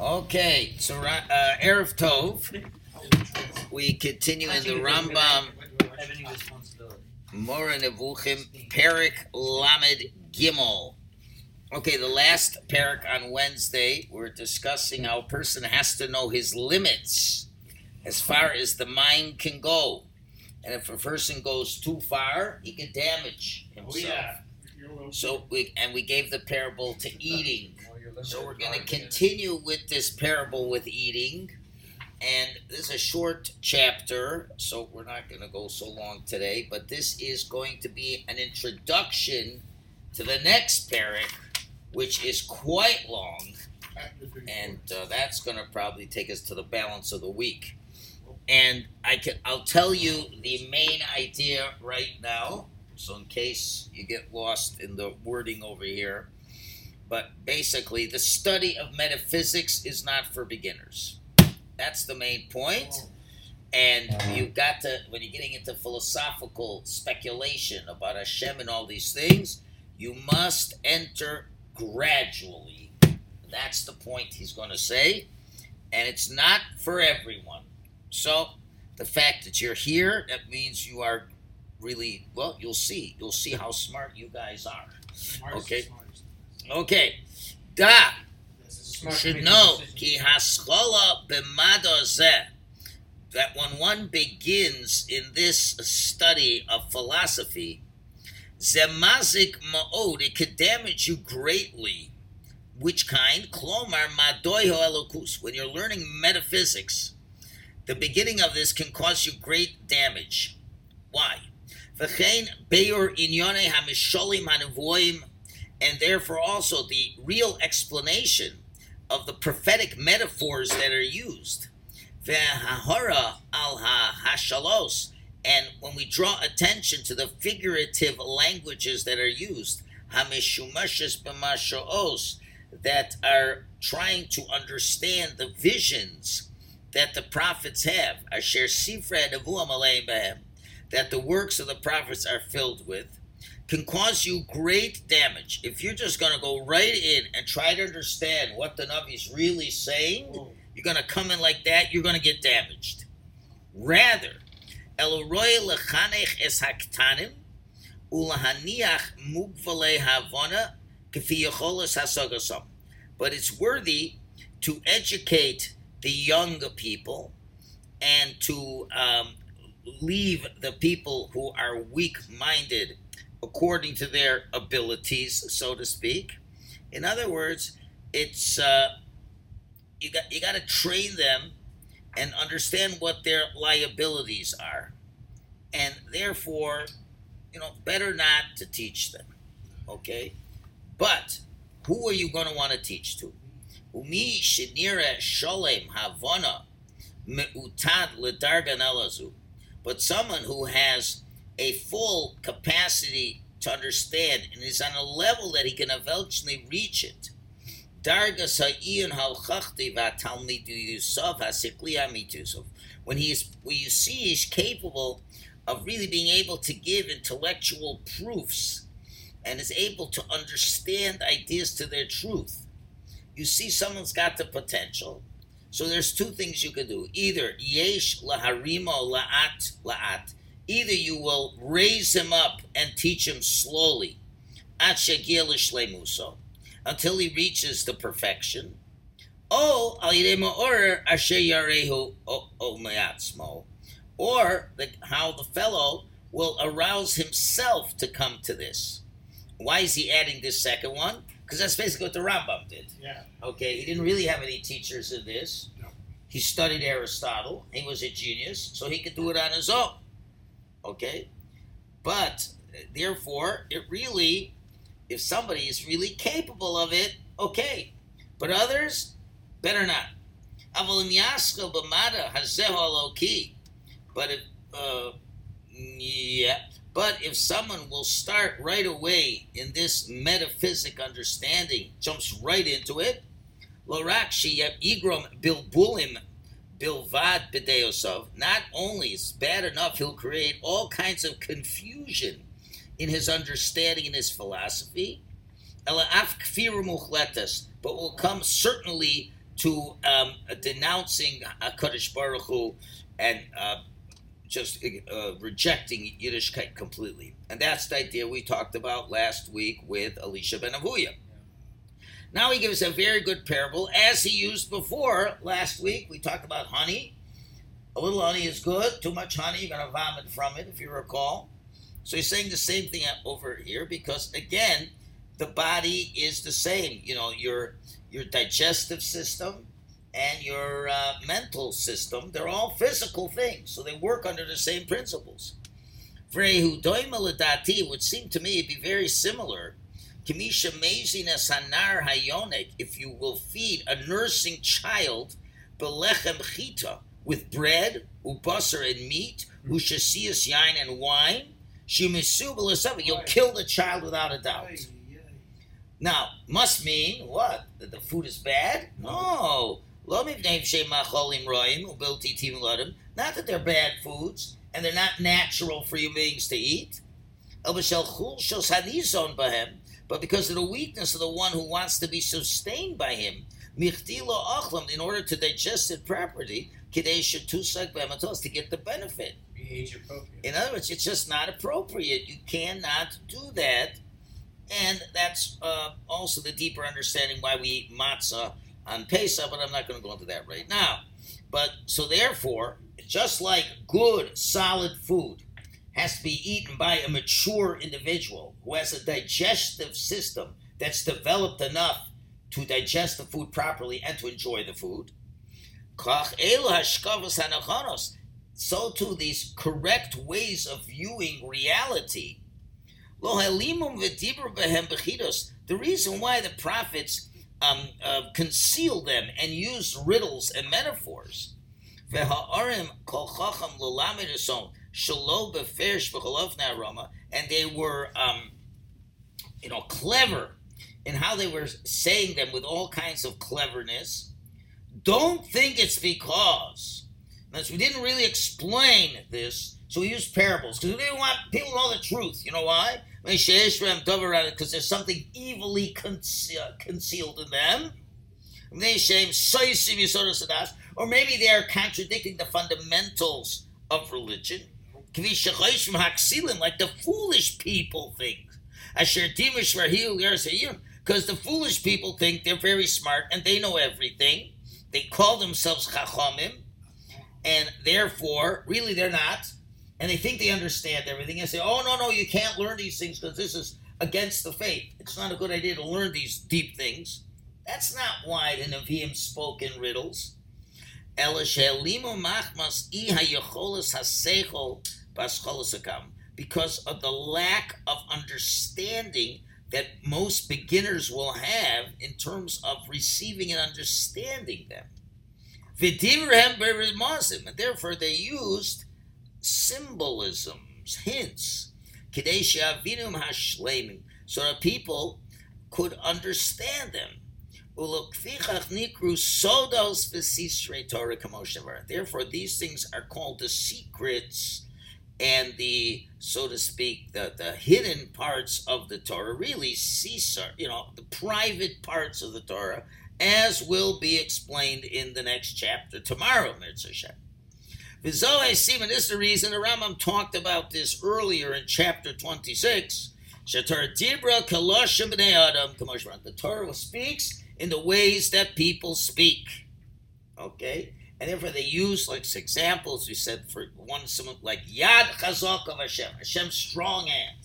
Okay, so Ra- uh, Erev Tov, we continue in the Rambam Having responsibility. Mora Nevuchim, Perik Lamed Gimel. Okay, the last parak on Wednesday, we're discussing how a person has to know his limits as far as the mind can go. And if a person goes too far, he can damage Oh, himself. So we and we gave the parable to eating. So we're going to continue with this parable with eating. And this is a short chapter, so we're not going to go so long today. But this is going to be an introduction to the next parak, which is quite long. And uh, that's going to probably take us to the balance of the week. And I can, I'll tell you the main idea right now. So in case you get lost in the wording over here, but basically, the study of metaphysics is not for beginners. That's the main point. And you've got to, when you're getting into philosophical speculation about Hashem and all these things, you must enter gradually. That's the point he's going to say. And it's not for everyone. So, the fact that you're here, that means you are really, well, you'll see. You'll see how smart you guys are. Okay. Okay. Da. You should know ki haschola b'mado zeh, that when one begins in this study of philosophy, zemazik ma'od, it could damage you greatly. Which kind? Klomar madoiho elokus. When you're learning metaphysics, the beginning of this can cause you great damage. Why? V'chein beyor inyone hamisholim hanevoim and therefore also the real explanation of the prophetic metaphors that are used. Al hashalos, and when we draw attention to the figurative languages that are used, that are trying to understand the visions that the prophets have, asher sifra nevuam aleim that the works of the prophets are filled with, can cause you great damage. If you're just going to go right in and try to understand what the Navi is really saying, you're going to come in like that, you're going to get damaged. Rather, Elroy lechanech es haktanim ulahaniach mugvale havana kafiyacholas hasagasam. But it's worthy to educate the younger people and to um, leave the people who are weak-minded according to their abilities, so to speak. In other words, it's uh, you got you got to train them and understand what their liabilities are, and therefore, you know, better not to teach them. Okay, but who are you going to want to teach to? Umi shenira sholem havana meutad but someone who has a full capacity to understand and is on a level that he can eventually reach it. When he is, when you see he's capable of really being able to give intellectual proofs and is able to understand ideas to their truth. You see someone's got the potential. So there's two things you can do. Either yesh laharimo la'at la'at either you will raise him up and teach him slowly until he reaches the perfection, or or the, how the fellow will arouse himself to come to this. Why is he adding this second one? Because that's basically what the Rambam did. Yeah. Okay, he didn't really have any teachers in this. No. He studied Aristotle. He was a genius, so he could do it on his own. Okay? But therefore, it really, if somebody is really capable of it, okay. But others, better not. But if, uh, yeah, but if someone will start right away in this metaphysic understanding, jumps right into it, Lorakshi igrom bilbulim bilvad b'deosov, not only is bad enough, he'll create all kinds of confusion in his understanding and his philosophy, but will come certainly to um, denouncing Hakadosh Baruch Hu and uh, just uh, rejecting Yiddishkeit completely. And that's the idea we talked about last week with Elisha ben Avuya. Now he gives a very good parable, as he used before last week. We talked about honey. A little honey is good. Too much honey, you're going to vomit from it, if you recall. So he's saying the same thing over here because, again, the body is the same. You know, your your digestive system and your uh, mental system, they're all physical things. So they work under the same principles. It would seem to me to be very similar. If you will feed a nursing child with bread, ubasar and meat, ushasias yain and wine, you'll kill the child without a doubt. Now, must mean what? That the food is bad? No. Not that they're bad foods and they're not natural for human beings to eat. But because of the weakness of the one who wants to be sustained by him, in order to digest it properly, to get the benefit. In other words, it's just not appropriate. You cannot do that and that's uh, also the deeper understanding why we eat matzah on Pesach, but I'm not going to go into that right now. But so therefore, just like good, solid food has to be eaten by a mature individual who has a digestive system that's developed enough to digest the food properly and to enjoy the food. So too, these correct ways of viewing reality the reason why the prophets um, uh, conceal them and use riddles and metaphors. And they were, um, you know, clever in how they were saying them with all kinds of cleverness. Don't think it's because. we didn't really explain this so we use parables because we didn't want people to know the truth. You know why? Because there's something evilly concealed in them. Or maybe they are contradicting the fundamentals of religion. Like the foolish people think. Because the foolish people think they're very smart and they know everything. They call themselves chachamim, and therefore, really they're not and they think they understand everything and say, oh, no, no, you can't learn these things because this is against the faith. It's not a good idea to learn these deep things. That's not why the Nevi'im spoke in riddles. Because of the lack of understanding that most beginners will have in terms of receiving and understanding them. And therefore they used symbolisms, hints, so that people could understand them. Therefore, these things are called the secrets and the, so to speak, the, the hidden parts of the Torah, really, Caesar, you know, the private parts of the Torah, as will be explained in the next chapter tomorrow, Mitzvah V'zoe Simon, is the reason the Rambam talked about this earlier in chapter 26. Shatar Dibra Adam The Torah speaks in the ways that people speak. Okay? And therefore they use like examples we said for one someone like Yad Chazak of Hashem, Hashem's strong hand.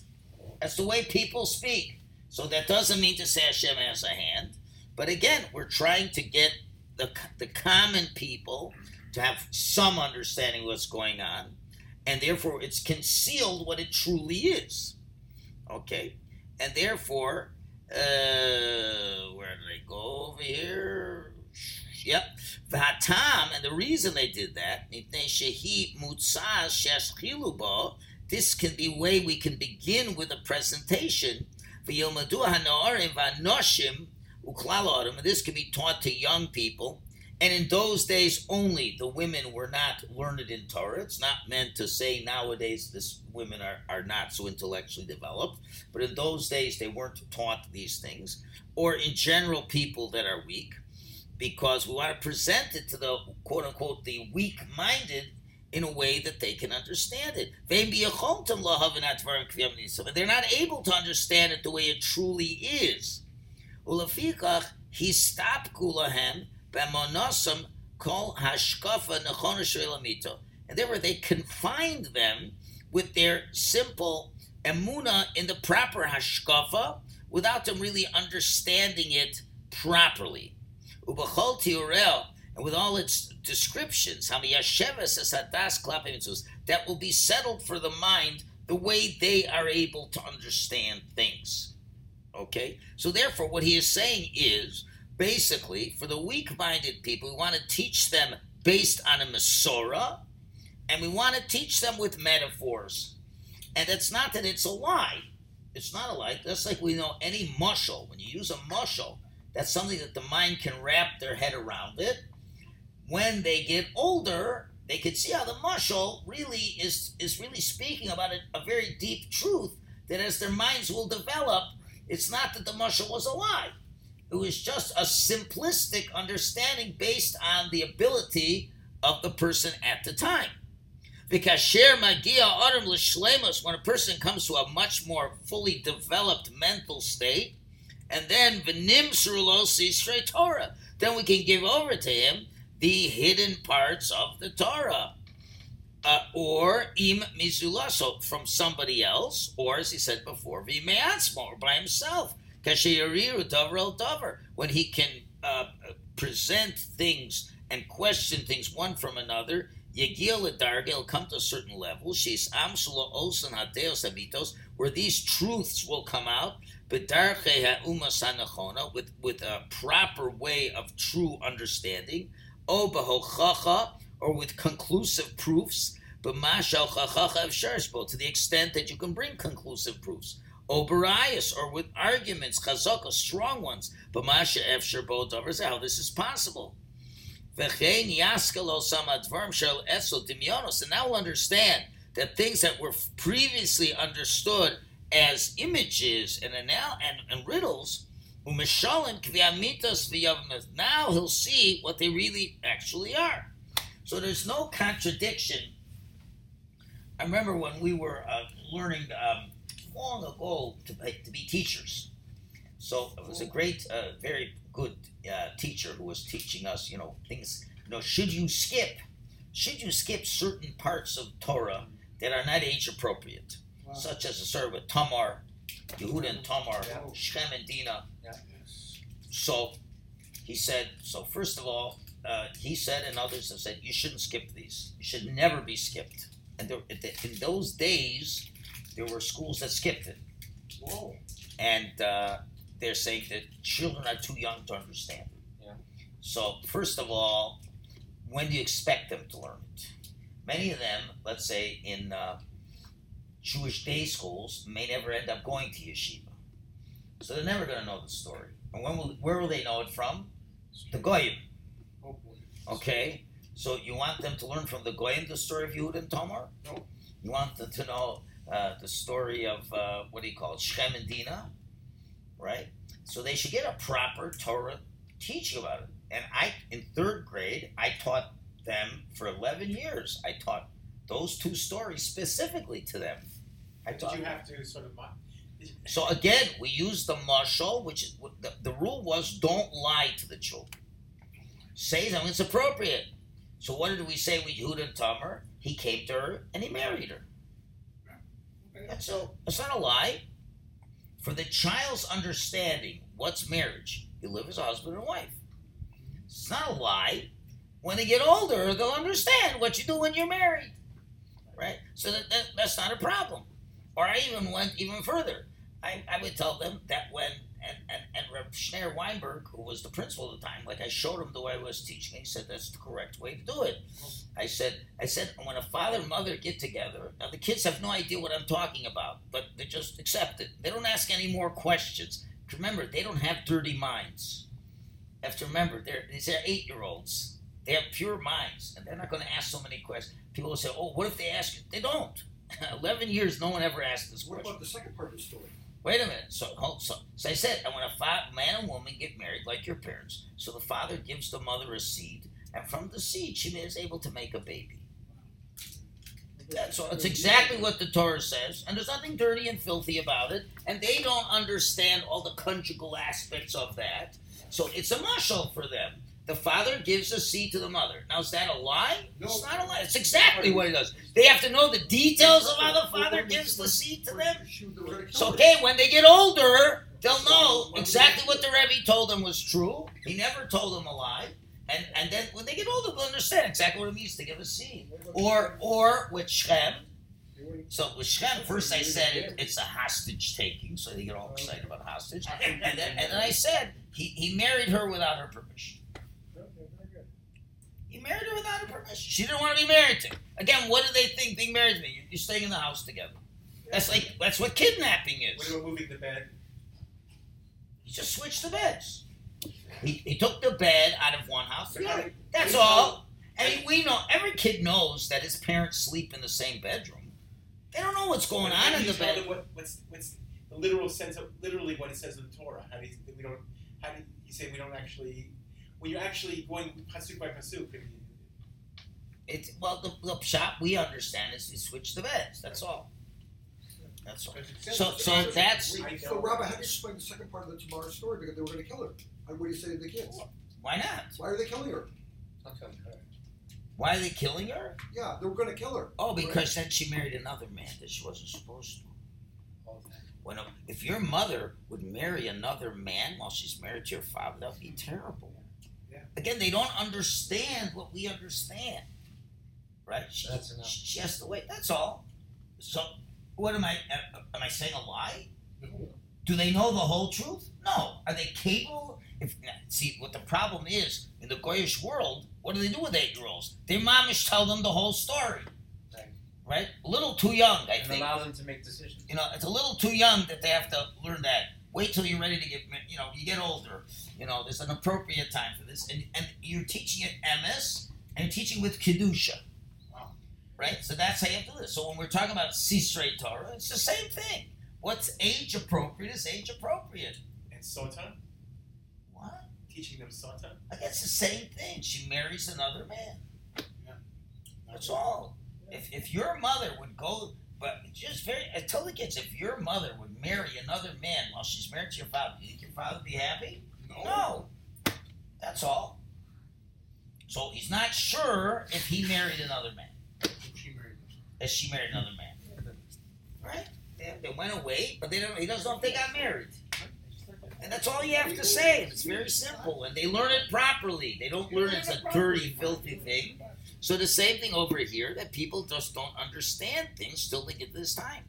That's the way people speak. So that doesn't mean to say Hashem has a hand. But again, we're trying to get the, the common people to have some understanding of what's going on, and therefore it's concealed what it truly is. Okay, and therefore, uh, where did I go over here? Yep, Vatam, and the reason they did that, this can be way we can begin with a presentation. And this can be taught to young people and in those days only, the women were not learned in Torah. It's not meant to say nowadays this women are, are not so intellectually developed, but in those days they weren't taught these things. Or in general, people that are weak. Because we want to present it to the quote unquote the weak minded in a way that they can understand it. They're not able to understand it the way it truly is. He stopped kulahem b'monasam kol hashkafa And therefore they confined them with their simple emuna in the proper hashkafa without them really understanding it properly. Ubachol tiurel, and with all its descriptions, that will be settled for the mind the way they are able to understand things. Okay? So therefore, what he is saying is basically, for the weak minded people, we want to teach them based on a Masorah, and we want to teach them with metaphors. And it's not that it's a lie. It's not a lie. Just like we know any mushal, when you use a mushal, that's something that the mind can wrap their head around it. When they get older, they can see how the mushal really is, is really speaking about a, a very deep truth that as their minds will develop, it's not that the mushal was a lie. It was just a simplistic understanding based on the ability of the person at the time. Because share magia autumn l'shlemus, when a person comes to a much more fully developed mental state, and then v'nim surulosi straight Torah, then we can give over to him the hidden parts of the Torah. Uh, or im mizulaso from somebody else, or as he said before, v'meatzmo, or by himself. Kashiyariru davar el when he can uh, present things and question things one from another Yegil Darga will come to a certain level. She's Amsula Osan Hadeos Habitos, where these truths will come out. With with a proper way of true understanding. Or with conclusive proofs. To the extent that you can bring conclusive proofs. Or with arguments, Chazaka, strong ones. B'masha Efshar Bo how this is possible. And now we'll understand that things that were previously understood as images and, and, and riddles, now he'll see what they really actually are. So there's no contradiction. I remember when we were uh, learning um, long ago to, to be teachers. So it was a great, uh, very good uh, teacher who was teaching us, you know, things. You know, should you skip? Should you skip certain parts of Torah that are not age appropriate, wow. such as the with Tamar, Yehuda and Tamar, yeah. Shem and Dinah? Yeah. So he said. So first of all, uh, he said, and others have said, you shouldn't skip these. You should never be skipped. And there, in those days, there were schools that skipped it. Whoa. And uh, they're saying that children are too young to understand. Yeah. So, first of all, when do you expect them to learn it? Many of them, let's say in uh, Jewish day schools, may never end up going to yeshiva. So they're never going to know the story. And when will, where will they know it from? The Goyim. Okay? So you want them to learn from the Goyim the story of Yehud and Tamar? No. You want them to know uh, the story of, uh, what do you call it, Shem and Dinah? right? So they should get a proper Torah teaching about it. And I, in third grade, I taught them for 11 years. I taught those two stories specifically to them. I Did you have to sort of. So again, we use the mashal, which is the, the rule was don't lie to the children. Say them it's appropriate. So what did we say with Yehuda and Tamar? He came to her and he married her. That's so it's not a lie for the child's understanding what's marriage. You live as a husband and wife. It's not a lie. When they get older, they'll understand what you do when you're married. Right? So that, that that's not a problem. Or I even went even further. I, I would tell them that when and, and, and Reb Schneur Weinberg, who was the principal at the time, like I showed him the way I was teaching, he said that's the correct way to do it. I said, I said, when a father and mother get together, now the kids have no idea what I'm talking about, but they just accept it. They don't ask any more questions. Remember, they don't have dirty minds. You have to remember, they're, these are eight year olds. They have pure minds, and they're not going to ask so many questions. People will say, oh, what if they ask? They don't. 11 years, no one ever asked this question. What about the second part of the story? Wait a minute. So, hold, so, so I said, and when a fa- man and woman get married, like your parents, so the father gives the mother a seed, and from the seed she is able to make a baby. That's all. It's exactly what the Torah says, and there's nothing dirty and filthy about it. And they don't understand all the conjugal aspects of that. So it's a mashal for them. The father gives a seed to the mother. Now, is that a lie? No. It's not a lie. It's exactly what he does. They have to know the details of how the father gives the seed to them. So, okay, when they get older, they'll know exactly what the Rebbe told them was true. He never told them a lie. And, and then when they get older, they'll understand exactly what it means to give a seed. Or, or with Shem, so with Shem, first I said it, it's a hostage taking, so they get all excited about hostage. And then, and then I said he, he married her without her permission. He married her without her permission. She didn't want to be married to. him. Again, what do they think being married to me? You're staying in the house together. That's like that's what kidnapping When is. they were moving the bed, He just switched the beds. He, he took the bed out of one house. to the other. That's how do you all. And we know every kid knows that his parents sleep in the same bedroom. They don't know what's going How on in the bed. What, what's what's the literal sense of literally what it says in the Torah? How do you we don't? How do you say we don't actually? When you're actually going pasuk by pasuk, and you, It's well, the, the shop we understand is he switch the beds. That's all. That's all. So, so that's I So. Rabbi, how do you explain the second part of the Tamar story? Because they were going to kill her. And what do you say to the kids? why not? Why are they killing her? Why are they killing her? Yeah, they were going to kill her. Oh, because then she married another man that she wasn't supposed to. When a, if your mother would marry another man while she's married to your father, that would be terrible. Yeah. Again, they don't understand what we understand, right? She, That's enough. she has to wait. That's all. So, what am I? Am I saying a lie? Do they know the whole truth? No. Are they capable? If see, what the problem is in the Goyish world, what do they do with eight-year-olds? Their mamish tell them the whole story, Right. right? A little too young, I And think. allow them to make decisions. You know, it's a little too young that they have to learn that. Wait till you're ready to get, you know, you get older. You know, there's an appropriate time for this, and and you're teaching at MS and you're teaching with kedusha. Wow. Right. So that's how you have to live. So when we're talking about Sitrei Torah, it's the same thing. What's age appropriate is age appropriate. and sota, What? teaching them sota. I guess the same thing. She marries another man. Yeah. That's all. If, if your mother would go, but just very, I tell gets if your mother would marry another man while she's married to your father, do you think your father would be happy? No. That's all. So he's not sure if he married another man, If she married another man. Right? They, they went away, but they don't. He doesn't know if they got married. And that's all you have to say. It's very simple. And they learn it properly. They don't learn it's a dirty, filthy thing. So the same thing over here that people just don't understand things till they get to this time.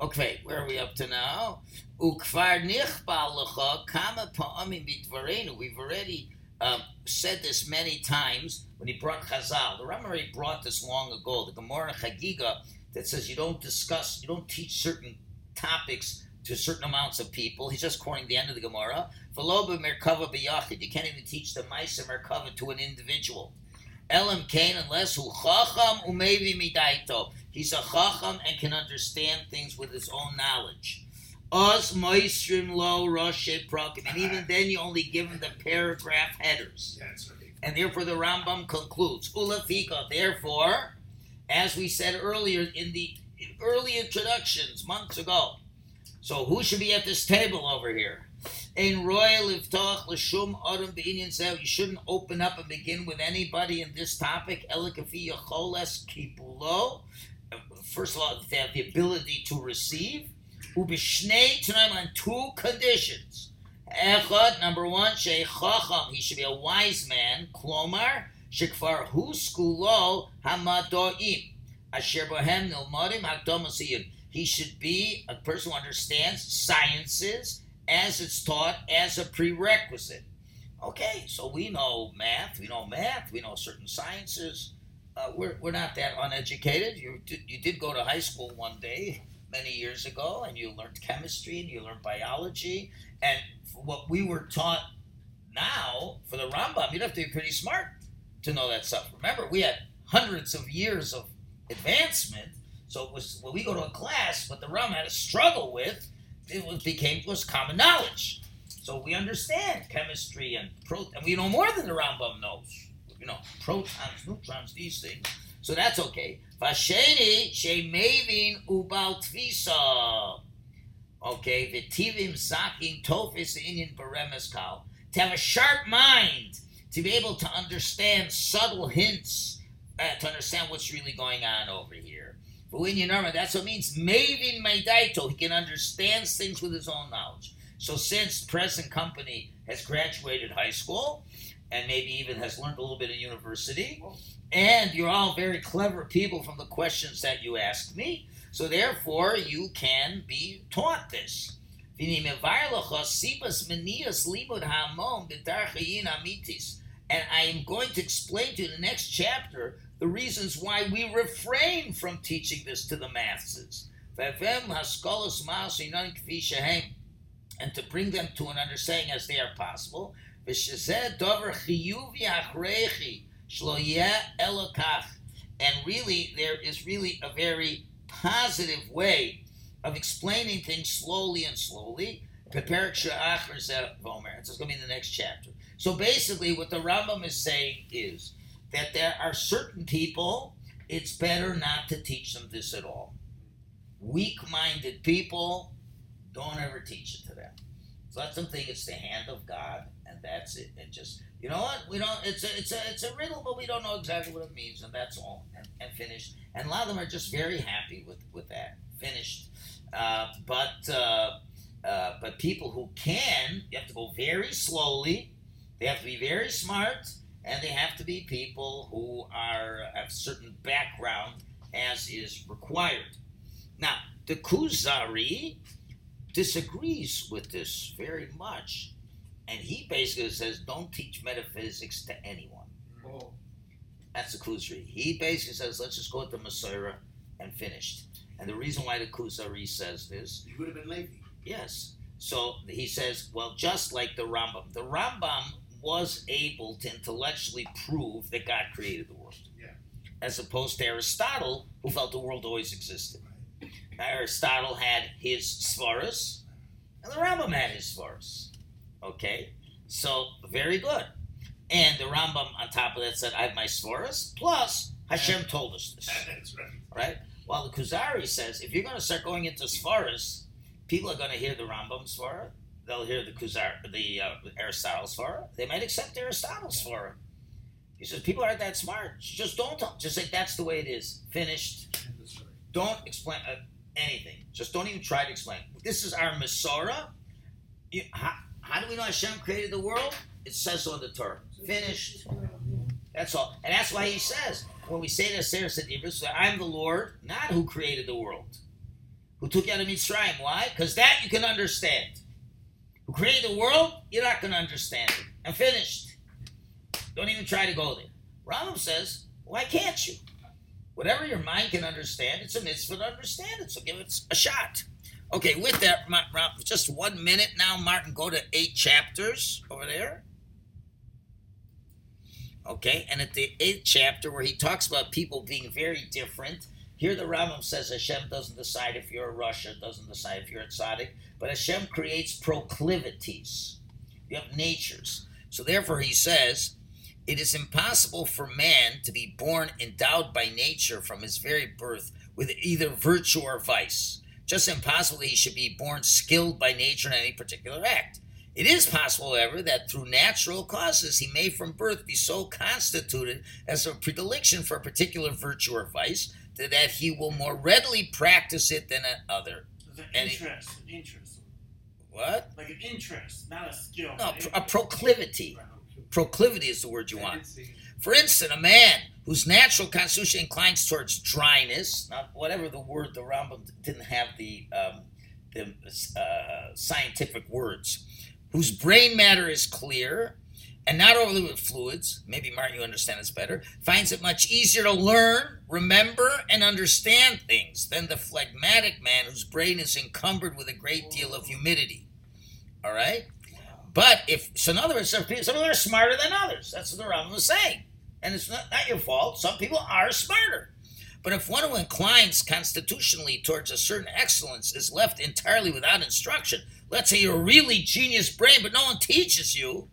Okay, where are we up to now? We've already um, said this many times when he brought Chazal. The Ram already brought this long ago. The Gemara Chagiga that says you don't discuss, you don't teach certain topics to certain amounts of people. He's just quoting the end of the Gemara. B'yachid. You can't even teach the Maisa Merkava to an individual. Elam Kain, unless hu chacham umevi midaito. He's a chacham and can understand things with his own knowledge. Us moistrim lo roshe prakim. And even then you only give him the paragraph headers. And therefore the Rambam concludes, Ulafika, therefore, as we said earlier in the early introductions months ago. So who should be at this table over here? In royal iftach l'shum adam b'inyan sev. You shouldn't open up and begin with anybody in this topic. Elikafi yacholes kipulo. First of all, they have the ability to receive. Ubishnei tonight on two conditions. Echad, number one, shei chacham. He should be a wise man. Klomar, shekfar hu skulo hamadoim. Asher bohem nilmadim hakdomasiyim. He should be a person who understands sciences as it's taught as a prerequisite. Okay, so we know math, we know math, we know certain sciences. Uh, we're, we're not that uneducated. You did, you did go to high school one day many years ago and you learned chemistry and you learned biology. And what we were taught now for the Rambam, you'd have to be pretty smart to know that stuff. Remember, we had hundreds of years of advancement. So it was when we go to a class, what the Rambam had to struggle with it was, became was common knowledge. So we understand chemistry and pro, and we know more than the Rambam knows. You know, protons, neutrons, these things. So that's okay. Vasheni shemevin ubal tvisa. Okay, v'tivim zaking tofis inyan beremes kal. To have a sharp mind, to be able to understand subtle hints, uh, to understand what's really going on over here. You know that's what it means. Mavin Maidaito, he can understand things with his own knowledge. So since present company has graduated high school, and maybe even has learned a little bit in university, and you're all very clever people from the questions that you asked me, so therefore you can be taught this. And I am going to explain to you in the next chapter the reasons why we refrain from teaching this to the masses. And to bring them to an understanding as they are possible. And really, there is really a very positive way of explaining things slowly and slowly. It's going to be in the next chapter. So basically, what the Rambam is saying is that there are certain people, it's better not to teach them this at all. Weak minded people, don't ever teach it to them. So let them think it's the hand of God, and that's it. And just, you know what? We don't, it's a, it's a, it's a riddle, but we don't know exactly what it means, and that's all. And, and finished. And a lot of them are just very happy with, with that. Finished. Uh, but, uh, uh, but people who can, you have to go very slowly. They have to be very smart and they have to be people who are of certain background as is required. Now, the Kuzari disagrees with this very much, and he basically says, "Don't teach metaphysics to anyone." Oh. That's the Kuzari. He basically says, "Let's just go with the Masorah and finished." And the reason why the Kuzari says this, you would have been Levi. Yes. So he says, well, just like the Rambam, the Rambam was able to intellectually prove that God created the world. Yeah. As opposed to Aristotle, who felt the world always existed. Aristotle had his svaras, and the Rambam had his svaras. Okay? So, very good. And the Rambam, on top of that, said, I have my svaras, plus Hashem told us this. That's right. Right? While the Kuzari says, if you're going to start going into svaras, people are going to hear the Rambam svara, they'll hear the Kuzar, the uh, Aristotle's svara. They might accept Aristotle's svara. He says people aren't that smart. Just don't. Just say that's the way it is. Finished. Don't explain uh, anything. Just don't even try to explain. This is our Masorah. How, how do we know Hashem created the world? It says so in the Torah. Finished. That's all. And that's why he says, when we say to Sarah said I'm the Lord, not who created the world. Who took you out of Mitzrayim. Why? Because that you can understand. Who created the world, you're not going to understand it. I'm finished. Don't even try to go there. Rambam says, why can't you? Whatever your mind can understand, it's a mitzvah to understand it, so give it a shot. Okay, with that, just one minute now, Martin, go to eight chapters over there. Okay, and at the eighth chapter, where he talks about people being very different, here the Rambam says Hashem doesn't decide if you're a rasha, doesn't decide if you're a tzaddik, but Hashem creates proclivities. You have natures. So therefore, he says, it is impossible for man to be born endowed by nature from his very birth with either virtue or vice. Just impossible that he should be born skilled by nature in any particular act. It is possible, however, that through natural causes he may from birth be so constituted as a predilection for a particular virtue or vice that he will more readily practice it than another. An And he- interest, an interest, What? like an interest, not a skill. No, a proclivity. Proclivity is the word you want. For instance, a man whose natural constitution inclines towards dryness, not whatever the word, the Rambam didn't have the um, the uh, scientific words, whose brain matter is clear and not overly with fluids, maybe Martin, you understand this better, finds it much easier to learn, remember, and understand things than the phlegmatic man whose brain is encumbered with a great deal of humidity. All right? But if, so in other words, some people, are smarter than others. That's what the Rambam was saying. And it's not, not your fault. Some people are smarter. But if one who inclines constitutionally towards a certain excellence is left entirely without instruction, let's say you're a really genius brain, but no one teaches you,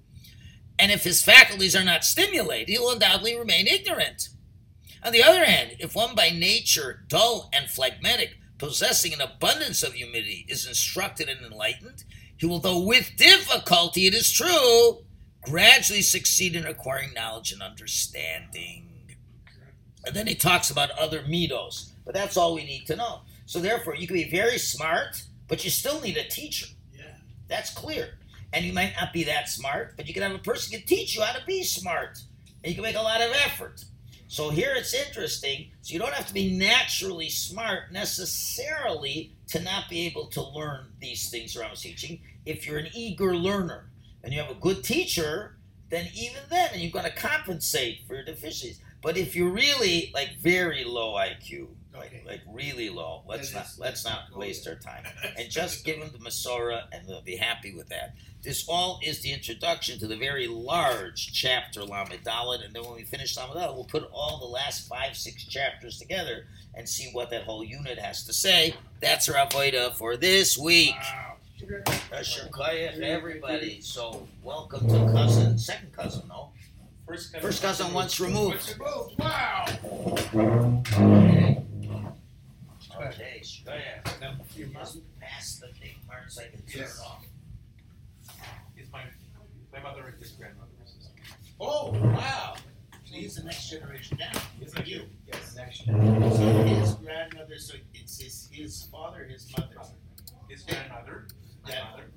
and if his faculties are not stimulated, he will undoubtedly remain ignorant. On the other hand, if one by nature dull and phlegmatic, possessing an abundance of humility, is instructed and enlightened, he will, though with difficulty, it is true, gradually succeed in acquiring knowledge and understanding. And then he talks about other mitos, but that's all we need to know. So therefore, you can be very smart, but you still need a teacher. Yeah. That's clear. And you might not be that smart, but you can have a person can teach you how to be smart. And you can make a lot of effort. So here it's interesting. So you don't have to be naturally smart necessarily to not be able to learn these things around teaching. If you're an eager learner and you have a good teacher, then even then and you're going to compensate for your deficiencies. But if you're really like very low IQ, Okay. like really low, let's Then not it's- let's not waste there. our time and just give them the Masorah and they'll be happy with that. This all is the introduction to the very large chapter Lamed Dalet, and then when we finish Lamed Dalet, we'll put all the last five, six chapters together and see what that whole unit has to say. That's our avoida for this week. Wow. Yasher Koyach, everybody. So welcome to cousin, second cousin, no? First cousin, First cousin once removed. Wow. Okay, Shkoyach. Now, Few months. Just pass the big part so I can turn it Yes. off. is my my mother and his grandmother. Oh, wow. He's the next generation down. Yes, Like you. Yes. Next generation. So his grandmother, so it's his, his father, his mother. His grandmother, my Yeah. mother,